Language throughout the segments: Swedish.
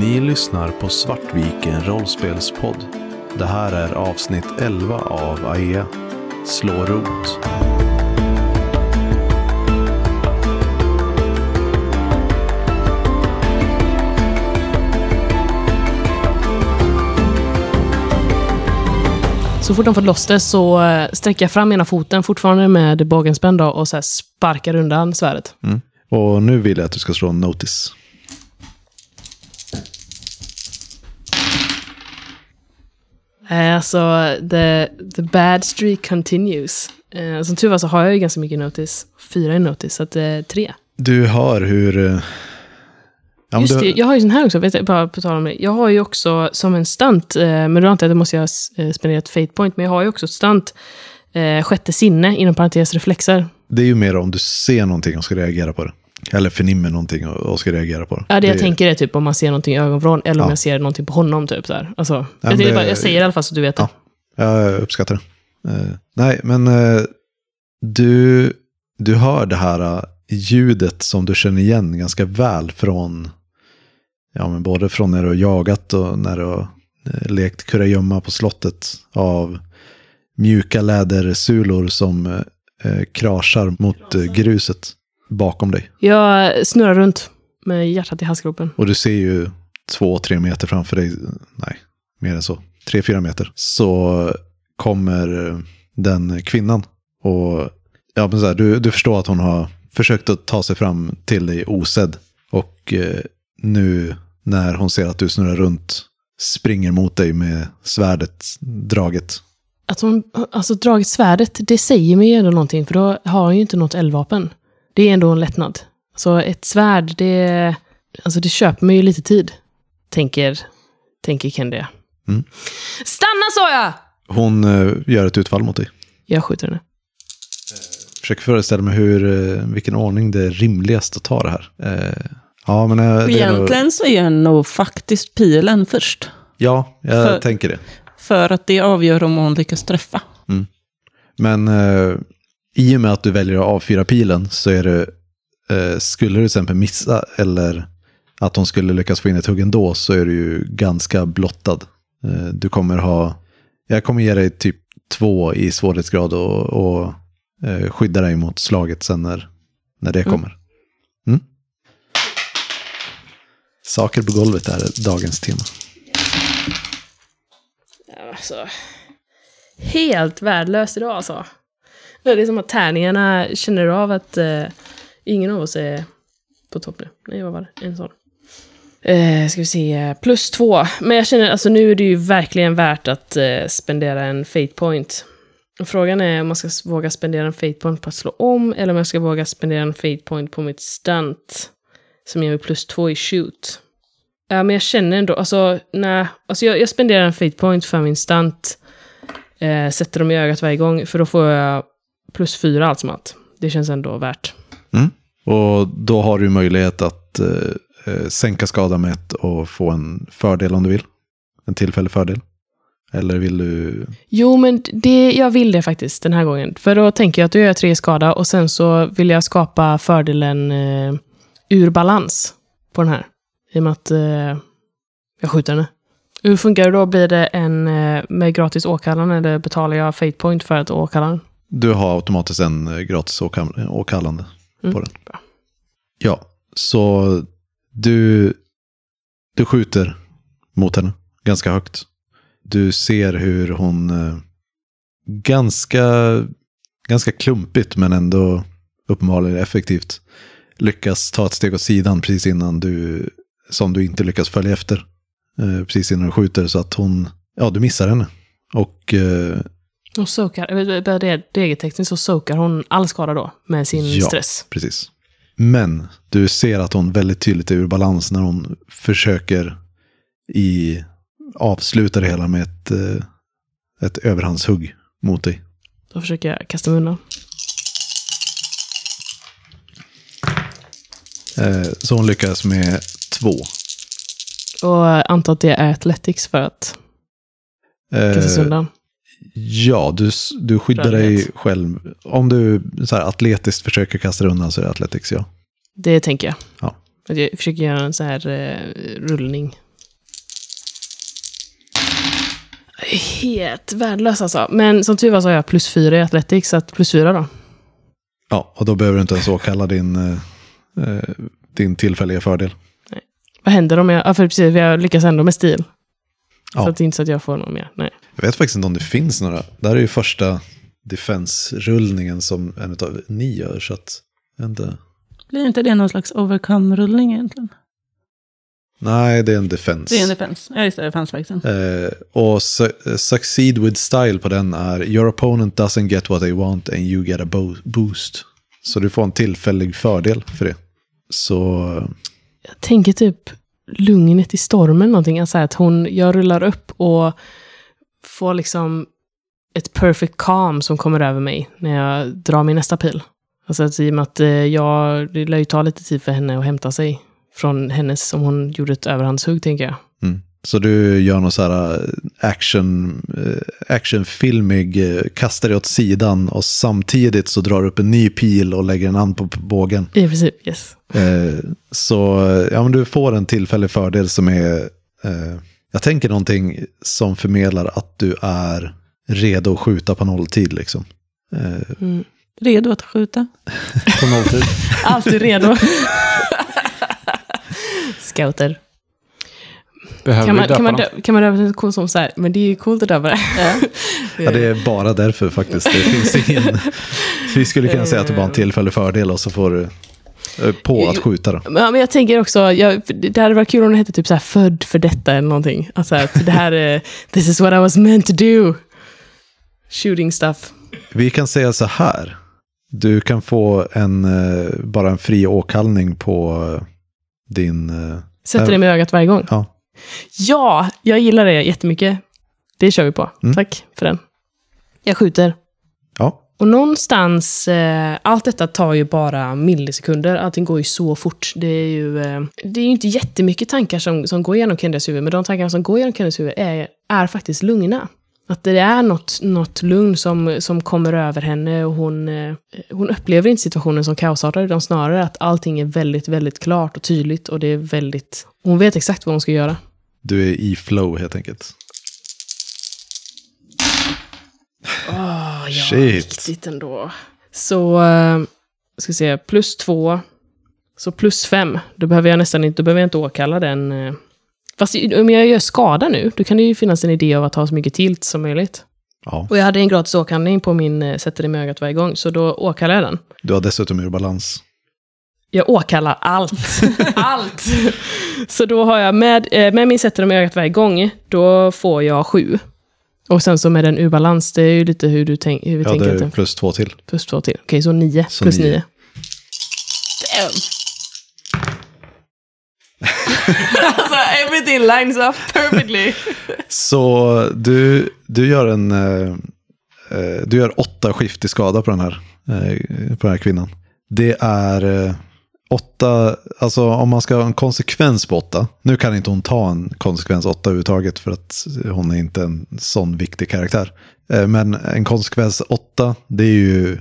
Ni lyssnar på Svartviken rollspelspodd. Det här är avsnitt 11 av AEA. Slå rot. Så fort de fått loss det så eh, sträcker jag fram ena foten, fortfarande med bågen spänd då, och så sparkar undan svärdet. Och nu vill jag att du ska slå en notice. Eh, Alltså, the, the bad streak continues. Eh, Som tur var så har jag ju ganska mycket notice. Fyra i notice, så att eh, tre. Du hör hur... eh, Ja, Just du, det, jag har ju sån här också, vet du, bara på tal om det. Jag har ju också som en stunt, eh, men då antar jag att måste jag eh, spendera ett fate point, men jag har ju också ett stunt, eh, sjätte sinne, inom parentes reflexer. det är ju mer om du ser någonting och ska reagera på det. Eller förnimmer någonting och, och ska reagera på det. Ja, det jag är- tänker är typ om man ser någonting i ögonvrån, eller om Ja. jag ser någonting på honom, typ där. Alltså, men jag, det, det- bara, jag säger i alla fall så du vet det. Ja, jag uppskattar det. Eh, nej, men eh, du, du hör det här eh, ljudet som du känner igen ganska väl från, ja men både från när du har jagat och när du har lekt kurragömma på slottet av mjuka lädersulor som eh, kraschar mot eh, gruset bakom dig. Jag snurrar runt med hjärtat i halsgropen. Och du ser ju två, tre meter framför dig, nej, mer än så, tre, fyra meter, så kommer den kvinnan. Och ja, men så här, du, du förstår att hon har försökt att ta sig fram till dig osedd. Och eh, nu när hon ser att du snurrar runt springer mot dig med svärdet draget. Att hon alltså dragit svärdet, det säger mig ju ändå någonting, för då har hon ju inte något eldvapen. Det är ändå en lättnad. Så ett svärd, det, alltså det köper mig ju lite tid, tänker, tänker Kendi. Mm. Stanna sa jag! Hon eh, gör ett utfall mot dig. Jag skjuter henne. Försöker föreställa mig hur, eh, vilken ordning det är rimligast att ta det här. Eh, ja, men... eh, det är nog- Egentligen så är nog faktiskt pilen först. Ja, jag För- tänker det. För att det avgör om hon lyckas träffa. Men eh, i och med att du väljer att avfyra pilen så är det, eh, skulle du till exempel missa eller att hon skulle lyckas få in ett hugg ändå så är du ju ganska blottad. Eh, du kommer ha, jag kommer ge dig typ två i svårighetsgrad och, och eh, skydda dig mot slaget sen när, när det kommer. Mm. Saker på golvet är dagens tema. Alltså, helt värdelöst idag alltså. Det är som att tärningarna känner av att eh, ingen av oss är på topp nu. Nej, vad var det? En sån. Eh, ska vi se, plus två. Men jag känner, alltså nu är det ju verkligen värt att eh, spendera en fate point. Frågan är om man ska våga spendera en fate point på att slå om, eller om jag ska våga spendera en fate point på mitt stunt. Som ger mig plus två i shoot. Ja, men jag känner ändå, alltså, nej, alltså jag, jag spenderar en fate point för min stunt. Eh, sätter dem i ögat varje gång, för då får jag plus fyra allt som allt. Det känns ändå värt. Mm. Och då har du möjlighet att eh, eh, sänka skadan med ett och få en fördel om du vill. En tillfällig fördel. Eller vill du... Jo, men det, jag vill det faktiskt den här gången. För då tänker jag att då gör tre skada och sen så vill jag skapa fördelen eh, ur balans på den här. I och med att eh, jag skjuter henne. Hur funkar det då? Blir det en eh, med gratis åkallan eller betalar jag fate point för att åkalla den? Du har automatiskt en eh, gratis åkall- åkallande Mm, på den. Ja, så du, du skjuter mot henne ganska högt. Du ser hur hon eh, ganska, ganska klumpigt men ändå uppenbarligen effektivt lyckas ta ett steg åt sidan precis innan du, som du inte lyckas följa efter. Eh, precis innan du skjuter så att hon, ja du missar henne. Och Och soakar, eh, bara det, degetekniskt så soakar hon all skada då med sin Ja. stress. Precis. Men du ser att hon väldigt tydligt är ur balans när hon försöker i avsluta det hela med ett, eh, ett överhandshugg mot dig. Då försöker jag kasta mig undan. Eh, Så hon lyckas med två. Och antar att det är athletics för att kasta sig Eh, undan. Ja, du, du skyddar Rörlighet. dig själv. Om du så här, atletiskt försöker kasta dig undan så är det athletics, ja. Det tänker jag. Ja. Jag försöker göra en så här eh, rullning. Helt värdelös alltså. Men som tur var så har jag plus fyra i athletics, så att plus fyra då. Ja, och då behöver du inte ens åkalla din, eh, eh din tillfälliga fördel. Nej. Vad händer om jag... Ja, för precis, jag lyckas ändå med stil. Ja. Så att det är inte så att jag får någon mer. Nej. Jag vet faktiskt inte om det finns några. Det här är ju första defense-rullningen som en av ni gör. Så att, inte. Blir inte det någon slags overcome-rullning egentligen? Nej, det är en defense. Det är en defense. Ja, just det. Defense verkligen. Eh, och su- succeed with style på den är your opponent doesn't get what they want and you get a bo- boost. Så du får en tillfällig fördel för det. Så Jag tänker typ lugnet i stormen någonting. Alltså att hon, jag rullar upp och får liksom ett perfect calm som kommer över mig när jag drar min nästa pil. Alltså att i och med att eh, jag, det lär ju ta lite tid för henne att hämta sig från hennes, som hon gjorde ett överhandshugg tänker jag. Mm. Så du gör någon så här eh, action, eh, actionfilmig, eh, kastar dig åt sidan och samtidigt så drar du upp en ny pil och lägger en an på bågen. I princip, yes. Så ja, men du får en tillfällig fördel som är, jag tänker någonting som förmedlar att du är redo att skjuta på nolltid liksom. Mm. Redo att skjuta. på nolltid. Alltid redo. Scouter. Behöver Kan vi man, döpa kan, man dö- kan man döpa det till som så här, men det är ju coolt att döpa det. Ja, det är bara därför faktiskt. Det finns ingen... Vi skulle kunna säga att det bara är en tillfällig fördel och så får du eh, på att skjuta då. Ja, men jag tänker också, jag, det hade varit kul om det hette typ så här född för detta eller någonting. Alltså att det här är, this is what I was meant to do. Shooting stuff. Vi kan säga så här. Du kan få en, eh, bara en fri åkallning på eh, din... eh, Sätter det med ögat varje gång. Ja, Ja, jag gillar det jättemycket. Det kör vi på. Mm. Tack för den. Jag skjuter. ja. Och någonstans, eh, allt detta tar ju bara millisekunder. Allting går ju så fort. Det är ju, eh, det är ju inte jättemycket tankar som, som går igenom Kendras huvud, men de tankar som går igenom Kendras huvud är, är faktiskt lugna. Att det är något, något lugn som, som kommer över henne och hon, eh, hon upplever inte situationen som kaosartad, utan snarare att allting är väldigt, väldigt klart och tydligt och det är väldigt... Hon vet exakt vad hon ska göra. Du är i flow helt enkelt. Åh, ja, Shit. riktigt ändå. Så, eh, ska se, plus två. Så plus fem. Då behöver jag nästan inte, behöver jag inte åkalla den. eh. Fast om jag gör skada nu, då kan det ju finnas en idé av att ha så mycket tilt som möjligt. Ja. Och jag hade en gratis åkallning på min eh, sätter det med ögat varje gång, så då åkallar jag den. Du har dessutom ur balans. Jag åkallar allt. allt! Så då har jag med, eh, med min sätter det med ögat varje gång, då får jag sju. Och sen så med den ur balans, det är ju lite hur du tänk, hur vi Ja, tänker. det att är den plus två till. Plus två till. Okej, så nio. Så plus nio. nio. Damn. alltså, everything lines up perfectly. Så du, du gör en... eh, eh, du gör åtta skift i skada på den här, eh, på den här kvinnan. Det är eh, åtta, alltså om man ska ha en konsekvens på åtta. Nu kan inte hon ta en konsekvens åtta överhuvudtaget för att hon är inte en sån viktig karaktär. Eh, men en konsekvens åtta, det är ju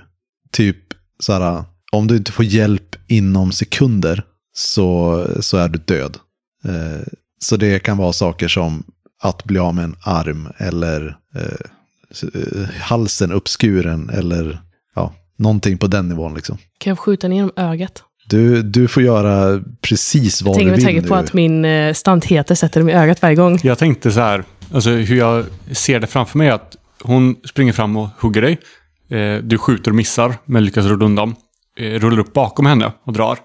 typ så här, om du inte får hjälp inom sekunder så, så är du död. Eh, så det kan vara saker som att bli av med en arm eller eh, halsen uppskuren eller ja, någonting på den nivån liksom. Kan jag skjuta ner genom ögat? Du, du får göra precis vad Jag tänker du vill tanke på nu. att min eh, stant heter sätter dem i ögat varje gång. Jag tänkte så här, alltså hur jag ser det framför mig är att hon springer fram och hugger dig. Eh, du skjuter och missar, men lyckas rulla undan. Eh, rullar upp bakom henne och drar.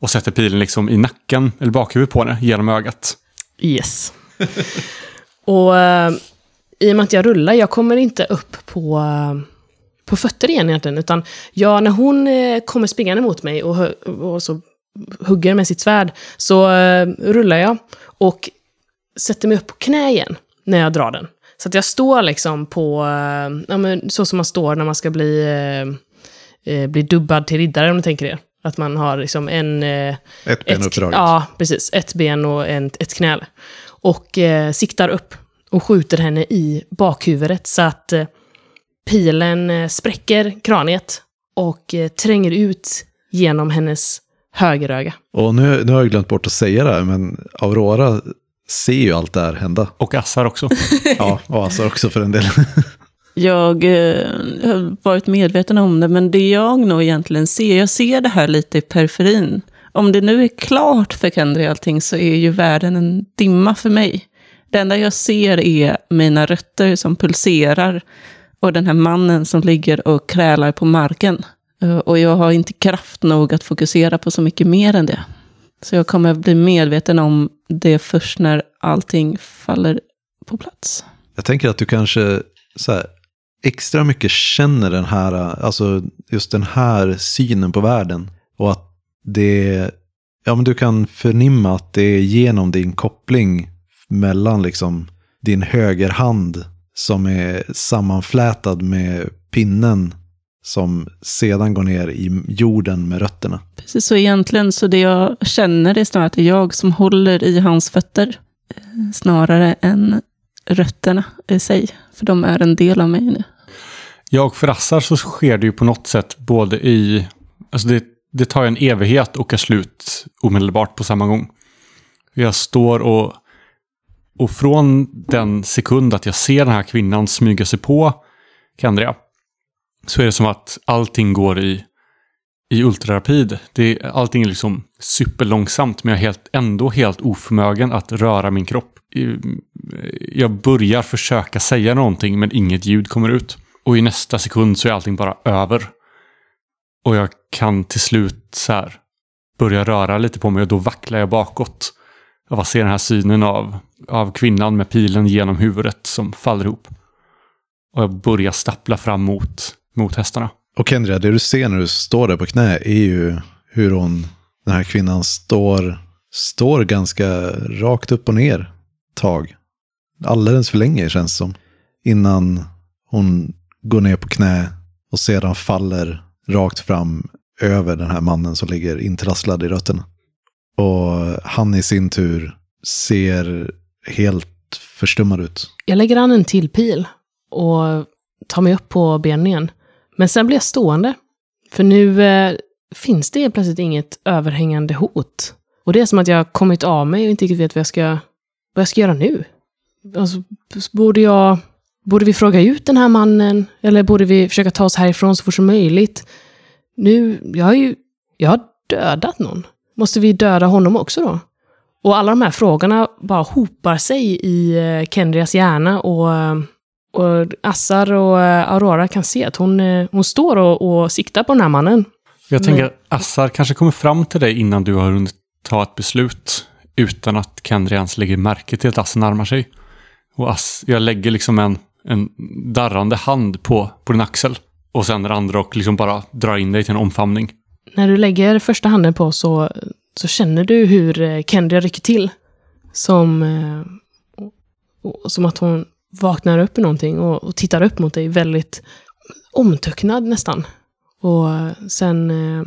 Och sätter pilen liksom i nacken, eller bakhuvudet på henne, genom ögat. Yes. och eh, i och med att jag rullar, jag kommer inte upp på, på fötter igen egentligen, utan jag, när hon eh, kommer springande mot mig och, och så hugger med sitt svärd, så eh, rullar jag och sätter mig upp på knä igen när jag drar den. Så att jag står liksom på, eh, ja, men, så som man står när man ska bli, eh, eh, bli dubbad till riddare, om du tänker er. Att man har liksom en... Eh, Ett ben uppdraget. Ja, precis. Ett ben och en, ett knäle. Och siktar upp och skjuter henne i bakhuvudet så att pilen eh, spräcker kraniet och eh, tränger ut genom hennes högeröga. Och nu, nu har jag glömt bort att säga det här, men Aurora ser ju allt det här hända. Och Assar också. Ja, och Assar också för en del. Jag eh, har varit medveten om det, men det jag nog egentligen ser, jag ser det här lite i periferin. Om det nu är klart för Kendry allting så är ju världen en dimma för mig. Det enda jag ser är mina rötter som pulserar och den här mannen som ligger och krälar på marken. Eh, och jag har inte kraft nog att fokusera på så mycket mer än det. Så jag kommer bli medveten om det först när allting faller på plats. Jag tänker att du kanske så här, extra mycket känner den här, alltså just den här synen på världen. Och att det, ja men du kan förnimma att det är genom din koppling mellan liksom din högerhand som är sammanflätad med pinnen som sedan går ner i jorden med rötterna. Precis, så egentligen så det jag känner är snarare att det är jag som håller i hans fötter. eh, Snarare än rötterna i sig. För de är en del av mig nu. Ja, och för Assar så sker det ju på något sätt både i... Alltså det, det tar en evighet och är slut omedelbart på samma gång. Jag står och... Och från den sekund att jag ser den här kvinnan smyga sig på Kendria så är det som att allting går i, i ultrarapid. Det, allting är liksom superlångsamt men jag är helt, ändå helt oförmögen att röra min kropp. Jag börjar försöka säga någonting men inget ljud kommer ut. Och i nästa sekund så är allting bara över. Och jag kan till slut så här börja röra lite på mig och då vacklar jag bakåt. Jag bara ser den här synen av, av kvinnan med pilen genom huvudet som faller ihop. Och jag börjar stappla fram mot, mot hästarna. Och Kendria, det du ser när du står där på knä är ju hur hon, den här kvinnan, står, står ganska rakt upp och ner tag. Alldeles för länge känns det som. Innan hon går ner på knä och sedan faller rakt fram över den här mannen som ligger intrasslad i rötterna. Och han i sin tur ser helt förstummad ut. Jag lägger an en till pil och tar mig upp på benen igen. Men sen blir jag stående. För nu eh, finns det helt plötsligt inget överhängande hot. Och det är som att jag har kommit av mig och inte riktigt vet vad jag ska, vad jag ska göra nu. Alltså, borde jag... Borde vi fråga ut den här mannen? Eller borde vi försöka ta oss härifrån så fort som möjligt? Nu, jag har ju... Jag har dödat någon. Måste vi döda honom också då? Och alla de här frågorna bara hopar sig i eh, Kendrias hjärna och, eh, och Assar och eh, Aurora kan se att hon, hon står och, och siktar på den här mannen. Jag tänker att Assar kanske kommer fram till dig innan du har hunnit ta ett beslut. Utan att Kendri ens lägger märke till att Assar närmar sig. Och Ass, jag lägger liksom en, en darrande hand på, på din axel. Och sen den andra och liksom bara drar in dig till en omfamning. När du lägger första handen på så, så känner du hur eh, Kendra Kendria rycker till. Som, eh, som att hon vaknar upp i någonting och, och tittar upp mot dig väldigt omtöcknad nästan. Och sen eh,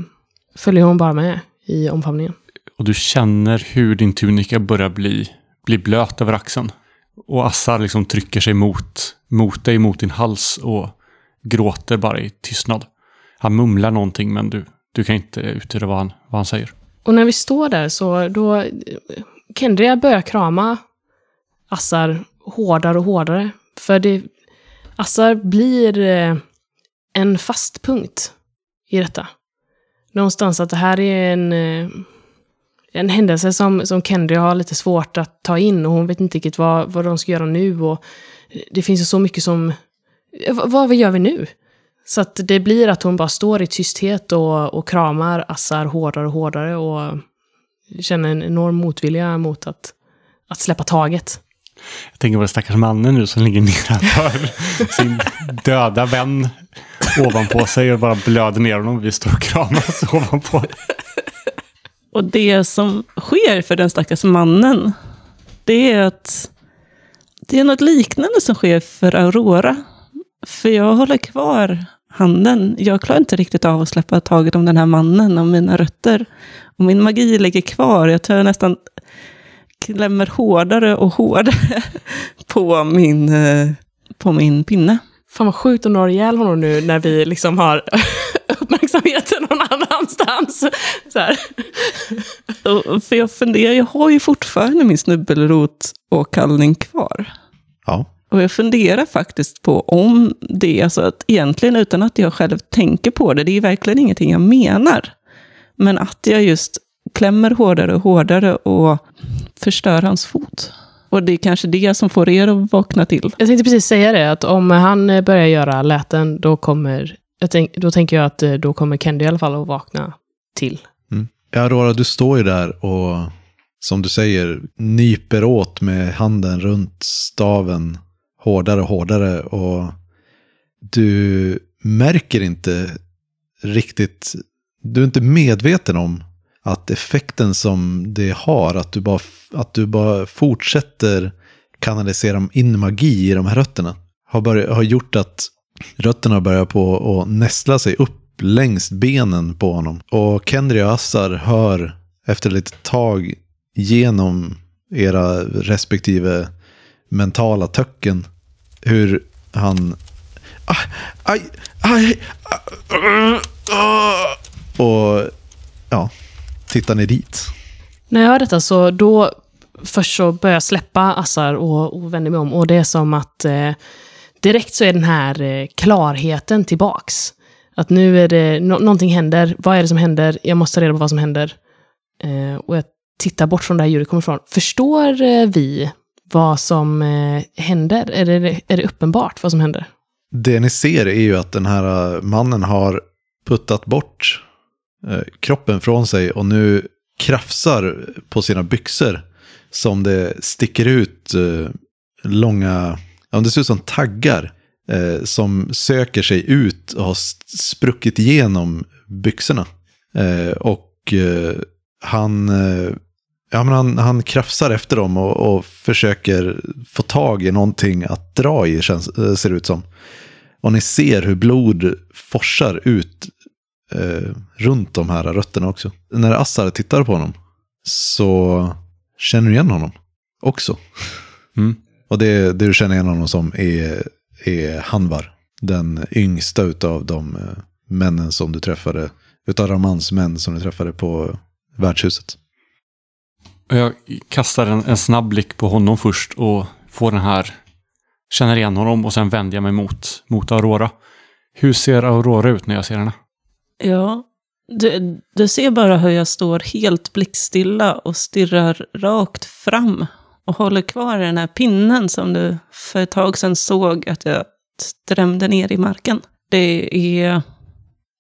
följer hon bara med i omfamningen. Och du känner hur din tunika börjar bli, bli blöt över axeln. Och Assar liksom trycker sig mot, mot dig, mot din hals och gråter bara i tystnad. Han mumlar någonting men du, du kan inte uttyda vad han, vad han säger. Och när vi står där så då... Kendria börjar krama Assar hårdare och hårdare. För det... Assar blir eh, en fast punkt i detta. Någonstans att det här är en... Eh, en händelse som, som Kendria har lite svårt att ta in och hon vet inte riktigt vad, vad de ska göra nu. Och det finns ju så mycket som... Eh, vad, vad gör vi nu? Så att det blir att hon bara står i tysthet och, och kramar Assar hårdare och hårdare och känner en enorm motvilja mot att, att släppa taget. Jag tänker på den stackars mannen nu som ligger nedanför sin döda vän ovanpå sig och bara blöder ner honom. Vi står och kramas ovanpå. Och det som sker för den stackars mannen, det är att det är något liknande som sker för Aurora. För jag håller kvar handen. Jag klarar inte riktigt av att släppa taget om den här mannen och mina rötter. Och min magi ligger kvar. Jag tror jag nästan klämmer hårdare och hårdare på min, eh, på min pinne. Fan vad sjukt att nå ihjäl honom nu när vi liksom har uppmärksamheten någon någonstans. Så här. Och- För jag funderar, jag har ju fortfarande min snubbelrot-åkallning kvar. Ja. Och jag funderar faktiskt på om det, alltså att egentligen utan att jag själv tänker på det, det är verkligen ingenting jag menar. Men att jag just klämmer hårdare och hårdare och förstör hans fot. Och det är kanske det som får er att vakna till. Jag tänkte precis säga det, att om han börjar göra läten, då kommer... Jag tänk, då tänker jag att eh, då kommer Kendi i alla fall att vakna till. Ja, Aurora, du står ju där och som du säger nyper åt med handen runt staven hårdare och hårdare och du märker inte riktigt, du är inte medveten om att effekten som det har, att du bara, att du bara fortsätter kanalisera in magi i de här rötterna, har, börjat, har gjort att rötterna börjar på att nästla sig upp längs benen på honom. Och Kendry och Assar hör efter ett litet tag genom era respektive mentala töcken hur han... Aj, aj, aj, aj, aj, och ja, tittar ni dit? När jag hör detta så då först så börjar jag släppa Assar och, och vänder mig om. Och det är som att eh, direkt så är den här eh, klarheten tillbaks. Att nu är det, no, någonting händer, vad är det som händer? Jag måste ta reda på vad som händer. Eh, och jag tittar bort från där djuret kommer ifrån. Förstår eh, vi vad som eh, händer? Är det, är det uppenbart vad som händer? Det ni ser är ju att den här eh, mannen har puttat bort eh, kroppen från sig och nu krafsar på sina byxor som det sticker ut långa, ja det ser ut som taggar som söker sig ut och har spruckit igenom byxorna. Och han, ja, men han, han krafsar efter dem och, och försöker få tag i någonting att dra i, känns, eh, ser det ut som. Och ni ser hur blod forsar ut eh, runt de här rötterna också. När Assar tittar på honom så känner du igen honom också. Mm. Och det, det du känner igen honom som är, är Hanvar. Den yngsta utav de eh, männen som du träffade. Utav Ramans män som du träffade på värdshuset. Jag kastar en, en snabb blick på honom först och får den här, känner igen honom och sen vänder jag mig mot, mot Aurora. Hur ser Aurora ut när jag ser henne? Ja, du, du ser bara hur jag står helt blickstilla och stirrar rakt fram och håller kvar den här pinnen som du för ett tag sedan såg att jag drämde ner i marken. Det är,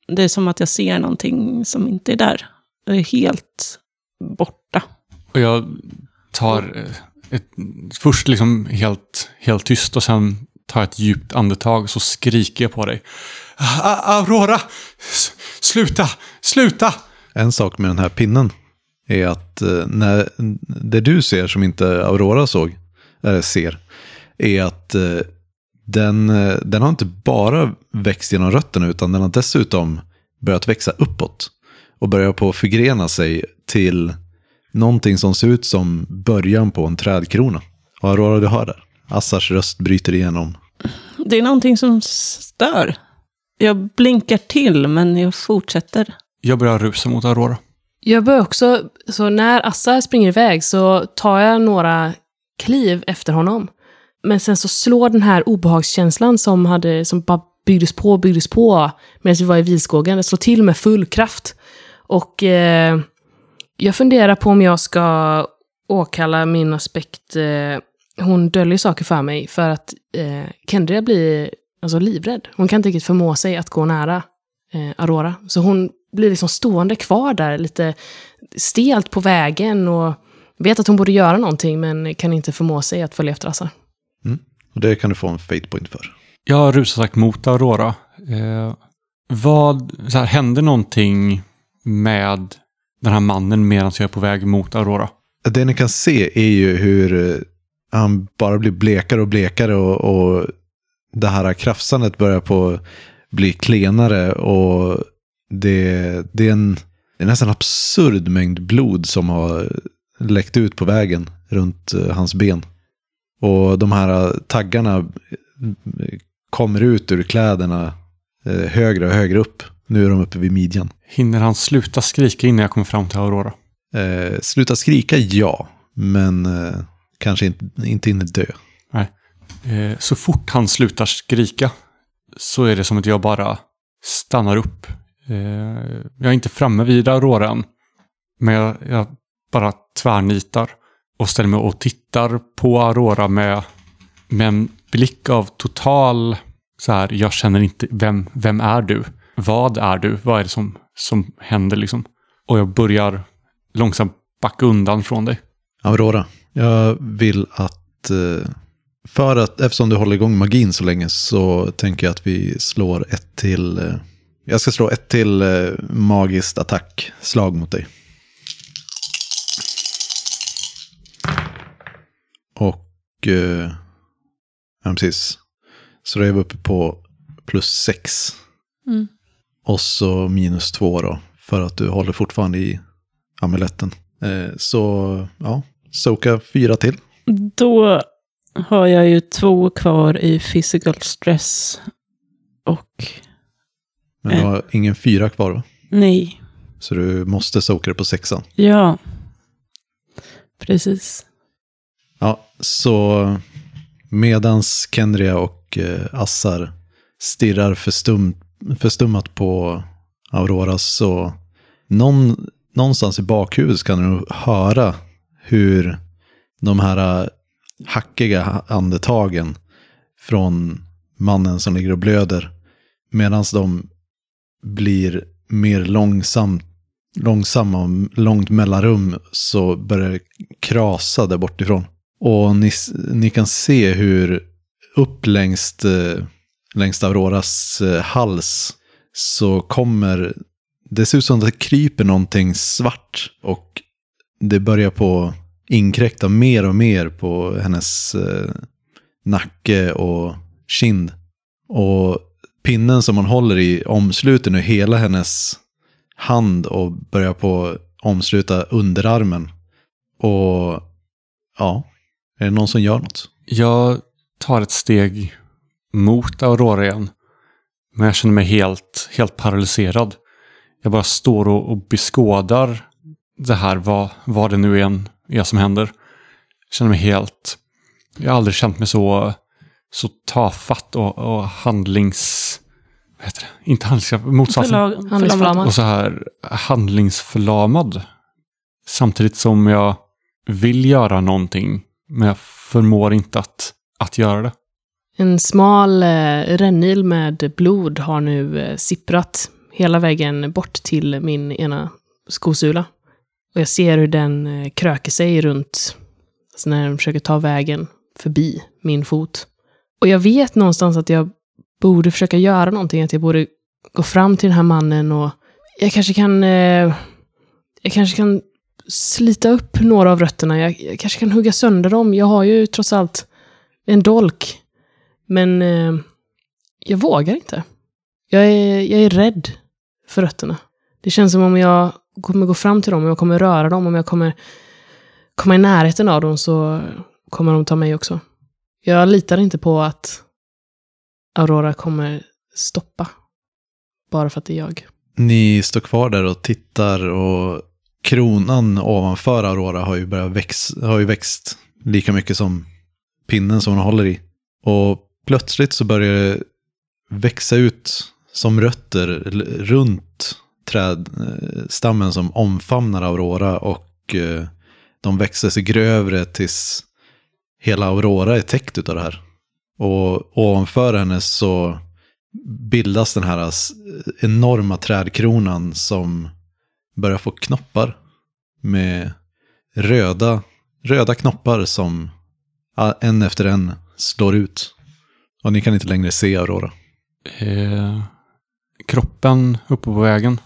det är som att jag ser någonting som inte är där. Jag är helt borta. Och jag tar eh, ett, först liksom helt, helt tyst och sen tar jag ett djupt andetag så skriker jag på dig. Aurora! Sluta! Sluta! En sak med den här pinnen är att eh, när, det du ser som inte Aurora såg, eller ser, är att eh, den, den har inte bara växt genom rötterna utan den har dessutom börjat växa uppåt. Och börjar på att förgrena sig till någonting som ser ut som början på en trädkrona. Och Aurora, du hör där. Assars röst bryter igenom. Det är någonting som stör. Jag blinkar till, men jag fortsätter. Jag börjar rusa mot Aurora. Jag börjar också, så när Assa springer iväg så tar jag några kliv efter honom. Men sen så slår den här obehagskänslan som, hade, som bara byggdes på och byggdes på medan vi var i vilskogen, det slår till med full kraft. Och eh, jag funderar på om jag ska åkalla min aspekt. Eh, hon döljer saker för mig för att eh, Kendria blir alltså, livrädd. Hon kan inte riktigt förmå sig att gå nära eh, Aurora. Så hon blir liksom stående kvar där, lite stelt på vägen och vet att hon borde göra någonting men kan inte förmå sig att följa efter Assar. Och det kan du få en fate point för. Jag rusar sagt mot Aurora. Eh, vad, så här, hände någonting med den här mannen medan jag är på väg mot Aurora? Det ni kan se är ju hur eh, han bara blir blekare och blekare och, och det här krafsandet börjar på bli klenare och det, det, är en, det är nästan absurd mängd blod som har läckt ut på vägen runt eh, hans ben. Och de här eh, taggarna kommer ut ur kläderna högre och högre upp nu är de uppe vid midjan. Hinner han sluta skrika innan jag kommer fram till Aurora? Eh, sluta skrika, ja. Men eh, kanske inte, inte hinner dö. Eh, så fort han slutar skrika så är det som att jag bara stannar upp. Eh, jag är inte framme vid Aurora än. Men jag, jag bara tvärnitar och ställer mig och tittar på Aurora med, med en blick av total så här, jag känner inte, vem, vem är du? Vad är du? Vad är det som, som händer liksom? Och jag börjar långsamt backa undan från dig. Aurora, jag vill att... eh, För att, eftersom du håller igång magin så länge så tänker jag att vi slår ett till... eh, Jag ska slå ett till eh, magiskt attackslag mot dig. Och... Ja, precis. Så då är vi uppe på plus sex. Mm. Och så minus två då. För att du håller fortfarande i amuletten. Eh, så ja, soka fyra till. Då har jag ju två kvar i physical stress. Och Men du har ingen fyra kvar va? nej, Så du måste soka det på sexan. ja. Precis. Ja, så medans Kendria och eh, Assar stirrar förstum, förstummat på Aurora så någon, någonstans i bakhuvudet kan du höra hur de här hackiga andetagen från mannen som ligger och blöder medan de blir mer långsamt långsamma och långt mellanrum så börjar det krasa där bortifrån. Och ni, ni kan se hur upp längs, eh, längs Auroras eh, hals så kommer, det ser ut som att det kryper någonting svart och det börjar på inkräkta mer och mer på hennes eh, nacke och kind. Och pinnen som hon håller i omsluter nu hela hennes hand och börjar på omsluta underarmen. Och ja, är det någon som gör något? Jag tar ett steg mot Aurora igen. Men jag känner mig helt, helt paralyserad. Jag bara står och, och beskådar det här, vad, vad det nu än är som händer. Jag känner mig helt... Jag har aldrig känt mig så, så tafatt och, och handlings... Vad heter det? Inte handlingskraft, motsatsen. Förlag- Handlingsförlamad. Och så här handlingsförlamad. Samtidigt som jag vill göra någonting, men jag förmår inte att, att göra det. En smal eh, rännil med blod har nu eh, sipprat hela vägen bort till min ena skosula. Och jag ser hur den eh, kröker sig runt, alltså när den försöker ta vägen förbi min fot. Och jag vet någonstans att jag borde försöka göra någonting, att jag borde gå fram till den här mannen och jag kanske kan, eh, jag kanske kan slita upp några av rötterna, jag, jag kanske kan hugga sönder dem. Jag har ju trots allt en dolk. Men eh, jag vågar inte. Jag är, jag är rädd för rötterna. Det känns som om jag kommer gå fram till dem, om jag kommer röra dem, om jag kommer komma i närheten av dem så kommer de ta mig också. Jag litar inte på att Aurora kommer stoppa. Bara för att det är jag. Ni står kvar där och tittar och kronan ovanför Aurora har ju börjat väx, har ju växt lika mycket som pinnen som hon håller i. Och plötsligt så börjar det växa ut som rötter runt trädstammen eh, som omfamnar Aurora och eh, de växer sig grövre tills hela Aurora är täckt av det här. Och ovanför henne så bildas den här enorma trädkronan som börjar få knoppar med röda, röda knoppar som en efter en slår ut. Och ni kan inte längre se Aurora. Eh, kroppen uppe på vägen.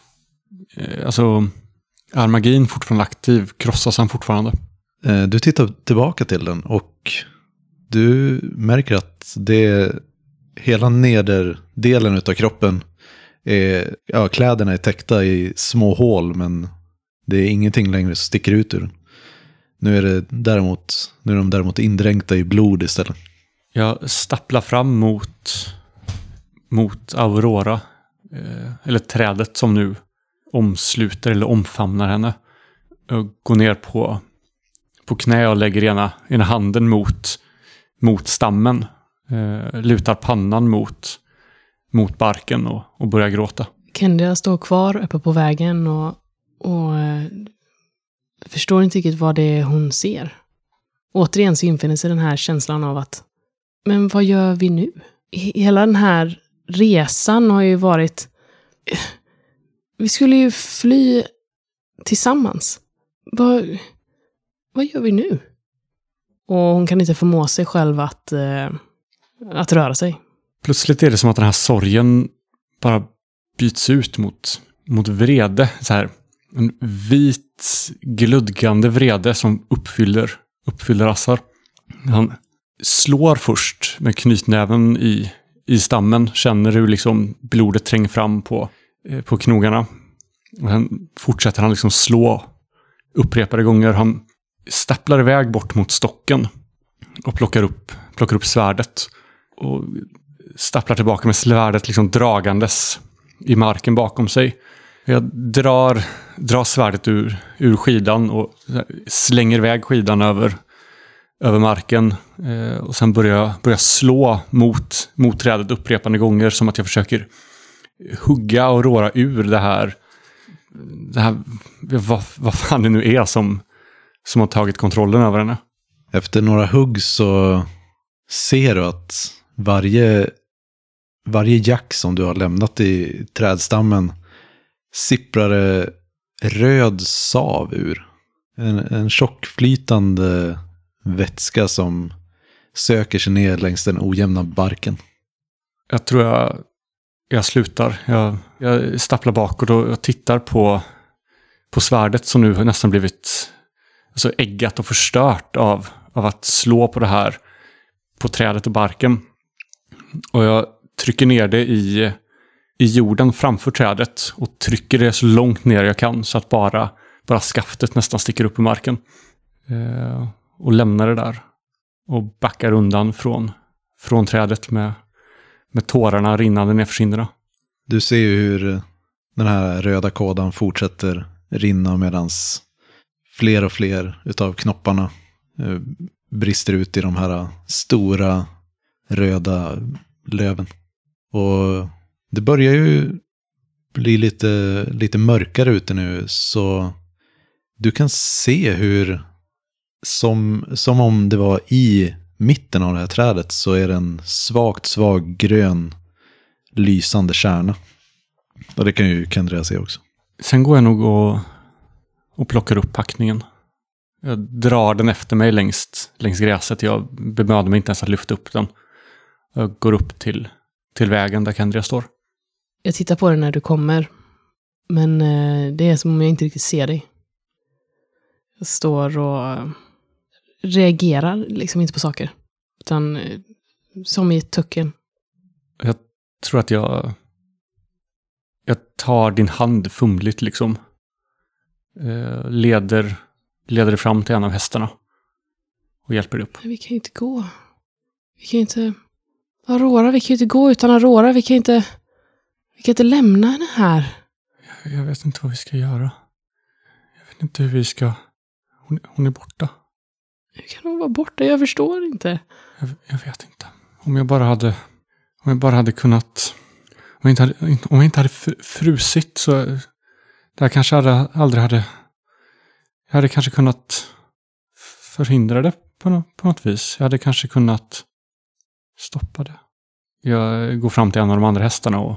Eh, alltså, är magin fortfarande aktiv? Krossas han fortfarande? Eh, Du tittar tillbaka till den och du märker att det hela nederdelen av kroppen är, ja, kläderna är täckta i små hål men det är ingenting längre som sticker ut ur den. Nu är, det däremot, nu är de däremot indränkta i blod istället. Jag stapplar fram mot, mot Aurora. eh, eller trädet som nu omsluter eller omfamnar henne. Jag går ner på, på knä och lägger ena, ena handen mot, mot stammen. Eh, lutar pannan mot, mot barken och, och börjar gråta. Kendia står kvar uppe på vägen och, och eh, förstår inte riktigt vad det är hon ser. Återigen så infinner sig den här känslan av att, men vad gör vi nu? Hela den här resan har ju varit, vi skulle ju fly tillsammans. Vad, vad gör vi nu? Och hon kan inte förmå sig själv att, eh, att röra sig. Plötsligt är det som att den här sorgen bara byts ut mot, mot vrede. Så här, en vit, glödgande vrede som uppfyller, uppfyller Assar. Han slår först med knytnäven i, i stammen, känner hur liksom blodet tränger fram på, eh, på knogarna. Och sen fortsätter han liksom slå upprepade gånger. Han stapplar iväg bort mot stocken och plockar upp, plockar upp svärdet. Och stapplar tillbaka med svärdet liksom dragandes i marken bakom sig. Jag drar, drar svärdet ur, ur skidan och slänger iväg skidan över, över marken. Eh, och sen börjar jag börjar slå mot, mot trädet upprepande gånger som att jag försöker hugga och råra ur det här, det här vad, vad fan det nu är som, som har tagit kontrollen över henne. Efter några hugg så ser du att varje, varje jack som du har lämnat i trädstammen sipprar det röd sav ur. En, en tjockflytande vätska som söker sig ner längs den ojämna barken. Jag tror jag, jag slutar. Jag, jag stapplar bakåt och jag tittar på, på svärdet som nu har nästan blivit alltså äggat och förstört av, av att slå på det här på trädet och barken. Och jag trycker ner det i, i jorden framför trädet och trycker det så långt ner jag kan så att bara, bara skaftet nästan sticker upp i marken. Eh, och lämnar det där. Och backar undan från, från trädet med, med tårarna rinnande nerför kinderna. Du ser ju hur den här röda kådan fortsätter rinna medan fler och fler utav knopparna eh, brister ut i de här stora röda löven. Och det börjar ju bli lite, lite mörkare ute nu så du kan se hur som, som om det var i mitten av det här trädet så är det en svagt, svag grön lysande kärna. Och det kan ju Kendria se också. Sen går jag nog och, och plockar upp packningen. Jag drar den efter mig längs, längs gräset. Jag bemödar mig inte ens att lyfta upp den. Jag går upp till, till vägen där Kendria står. Jag tittar på dig när du kommer. Men eh, det är som om jag inte riktigt ser dig. Jag står och reagerar liksom inte på saker. Utan eh, som i tucken. Jag tror att jag... Jag tar din hand fumligt liksom. Eh, leder, leder fram till en av hästarna. Och hjälper dig upp. Men vi kan ju inte gå. Vi kan ju inte... Aurora, vi kan ju inte gå utan Aurora. Vi kan inte... Vi kan inte lämna henne här. Jag, jag vet inte vad vi ska göra. Jag vet inte hur vi ska... Hon, hon är borta. Hur kan hon vara borta? Jag förstår inte. Jag, jag vet inte. Om jag bara hade... Om jag bara hade kunnat... Om jag inte hade, om jag inte hade frusit så... Det här kanske aldrig, aldrig hade... Jag hade kanske kunnat förhindra det på, nå- på något vis. Jag hade kanske kunnat stoppa det. Jag går fram till en av de andra hästarna och,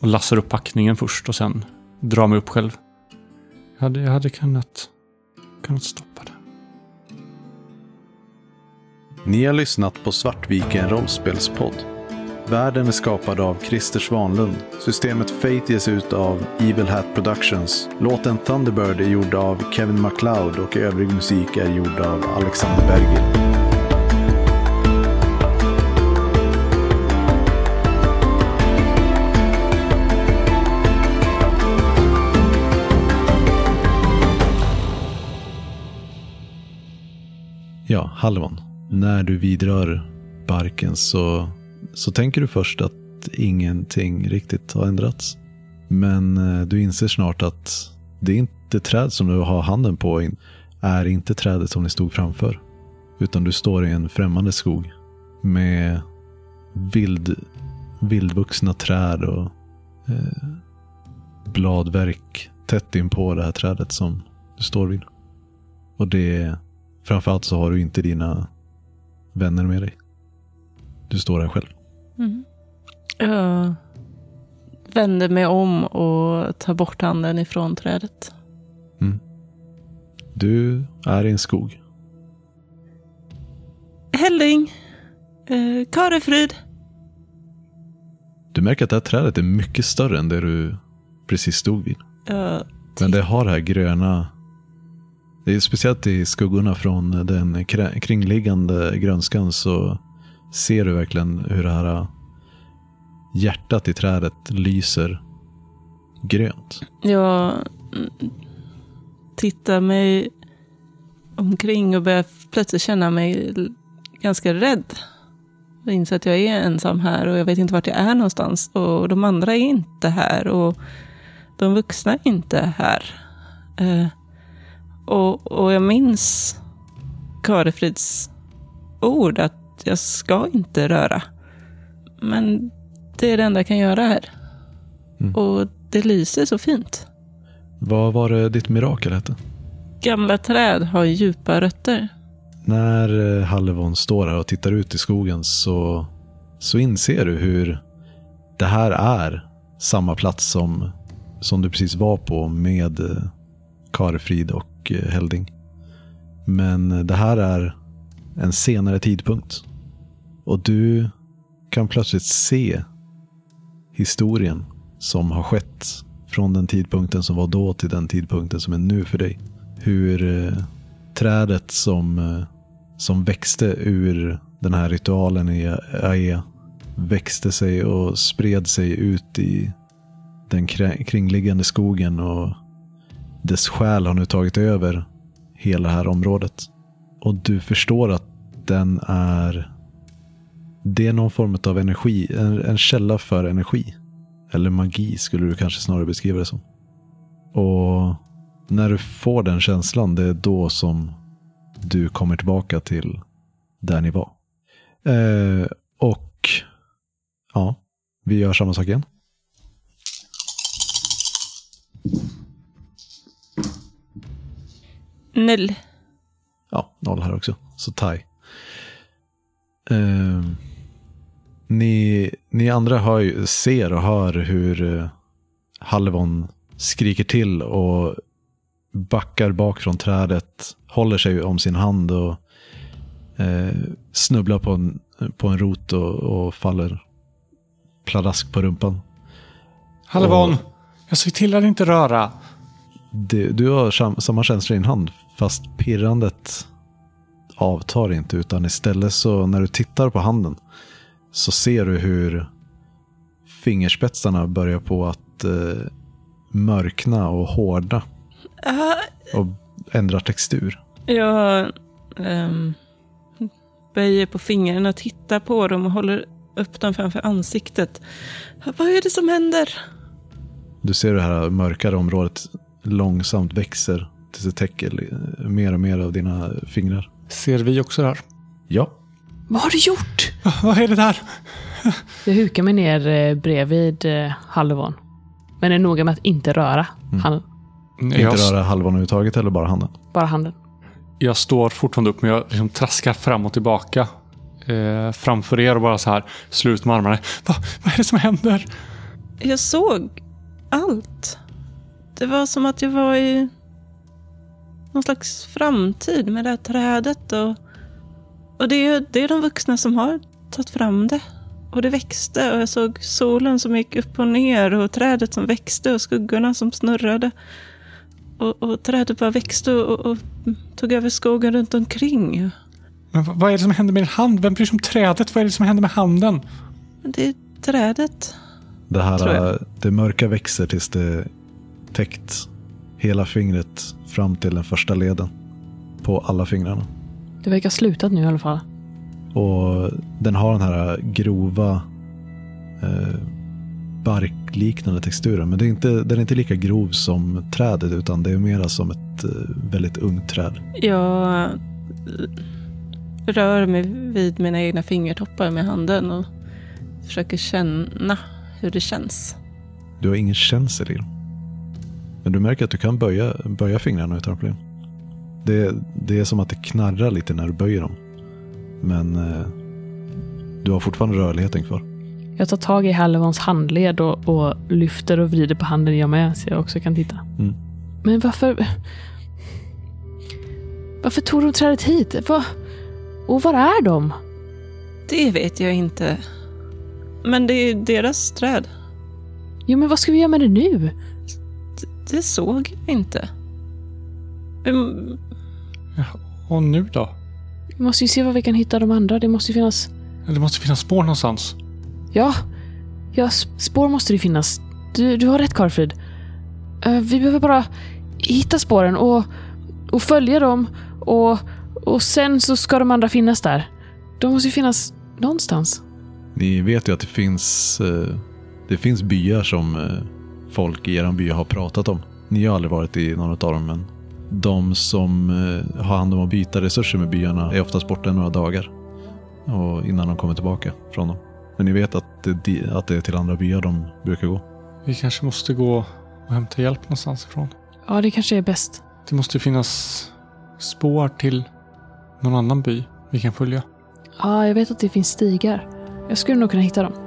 och lassar upp packningen först och sen drar mig upp själv. Jag hade, jag hade kunnat, kunnat stoppa det. Ni har lyssnat på Svartviken rollspelspodd. Världen är skapad av Christer Svanlund. Systemet Fate ges ut av Evil Hat Productions. Låten Thunderbird är gjord av Kevin MacLeod och övrig musik är gjord av Alexander Berger. Ja, Halvon. När du vidrör barken så, så tänker du först att ingenting riktigt har ändrats. Men eh, du inser snart att det är inte träd som du har handen på är inte trädet som ni stod framför. Utan du står i en främmande skog med vild, vildvuxna träd och eh, bladverk tätt in på det här trädet som du står vid. Och det framförallt så har du inte dina vänner med dig. Du står där själv. Jag vänder mig om och tar bort handen ifrån trädet. Du är i en skog. Hälling! Eh, Karefrid! Du märker att det här trädet är mycket större än det du precis stod vid. Men det har det här gröna. Det är speciellt i skuggorna från den kringliggande grönskan så ser du verkligen hur det här äh, hjärtat i trädet lyser grönt. Jag mm, tittar mig omkring och börjar plötsligt känna mig ganska rädd. Jag inser att jag är ensam här och jag vet inte vart jag är någonstans. Och de andra är inte här och de vuxna är inte här. Äh, och, och jag minns Karefrids ord att jag ska inte röra. Men det är det enda jag kan göra här. Mm. Och det lyser så fint. Vad var det ditt mirakel hette? Gamla träd har djupa rötter. När eh, Halvon står här och tittar ut i skogen så, så inser du hur det här är samma plats som, som du precis var på med eh, Karefrid och eh, Helding. Men eh, det här är en senare tidpunkt. Och du kan plötsligt se historien som har skett från den tidpunkten som var då till den tidpunkten som är nu för dig. Hur eh, trädet som, eh, som växte ur den här ritualen i Aea växte sig och spred sig ut i den kringliggande skogen och dess själ har nu tagit över hela det här området. Och du förstår att den är det är någon form av energi, en, en källa för energi. Eller magi skulle du kanske snarare beskriva det som. Och när du får den känslan, det är då som du kommer tillbaka till där ni var. Eh, och ja, vi gör samma sak igen. Null. Ja, noll här också. Så tie. Eh, ni, ni andra hör, ju- ser och hör hur eh, Halvon skriker till och backar bak från trädet, håller sig om sin hand och eh, snubblar på en, på en rot och, och faller pladask på rumpan. Halvon! Och- Jag ju till att inte röra. Det, du har sam, samma känsla i din hand, fast pirrandet avtar inte, utan istället så när du tittar på handen så ser du hur fingerspetsarna börjar på att eh, mörkna och hårda Ah, och ändra textur. jag ehm, böjer på fingrarna tittar på dem och håller upp dem framför ansiktet. Vad är det som händer? Du ser det här mörkare området långsamt växer tills det täcker mer och mer av dina fingrar. Ser vi också där? Ja, Vad har du gjort? Vad är det där? Jag hukar mig ner eh, bredvid eh, Halvon. Men är noga med att inte röra han, inte Jag, röra halvan överhuvudtaget eller bara handen. bara handen. jag står fortfarande upp men jag liksom traskar fram och tillbaka. Eh, framför er och bara så här slut med armarna. Va, vad är det som händer? Jag såg allt. Det var som att jag var i någon slags framtid med det här trädet. Och, och det, är, det är de vuxna som har tagit fram det. Och det växte och jag såg solen som gick upp och ner och trädet som växte och skuggorna som snurrade. Och, och trädet bara växte och, och tog över skogen runt omkring. Men vad är det som händer med din hand? Vem bryr sig om trädet? Vad är det som händer med handen? Det är trädet. Det här, det mörka växer tills det täckt hela fingret fram till den första leden på alla fingrarna. Det verkar slutat nu i alla fall. Och den har den här grova eh, barkliknande texturen. Men det är inte, den är inte lika grov som trädet utan det är mera som ett eh, väldigt ungt träd. Jag eh, rör mig vid mina egna fingertoppar med handen och försöker känna hur det känns. Du har ingen känsel i dem. Men du märker att du kan böja, böja fingrarna utan problem. Det, det är som att det knarrar lite när du böjer dem. Men eh, du har fortfarande rörligheten kvar. Jag tar tag i Halvons handled och, och lyfter och vrider på handen jag med så jag också kan titta. Mm. Men varför... Varför tog de trädet hit? Va? Och var är de? Det vet jag inte. Men det är deras träd. Jo, men vad ska vi göra med det nu? Det, såg jag inte. Mm, Och nu då? Vi måste ju se var vi kan hitta de andra. Det måste ju finnas... Det måste finnas spår någonstans. Ja, ja spår måste det finnas. Du, du har rätt, Karlfrid. Eh, vi behöver bara hitta spåren och, och följa dem. Och, och sen så ska de andra finnas där. De måste ju finnas någonstans. Ni vet ju att det finns, eh, det finns byar som eh, folk i er by har pratat om. Ni har aldrig varit i någon av dem, men de som eh, har hand om att byta resurser med byarna är oftast borta några dagar. Och innan de kommer tillbaka från dem. Men ni vet att det, att det är till andra byar de brukar gå. Vi kanske måste gå och hämta hjälp någonstans ifrån. Ja, det kanske är bäst. Det måste finnas spår till någon annan by vi kan följa. Ja, jag vet att det finns stigar. Jag skulle nog kunna hitta dem.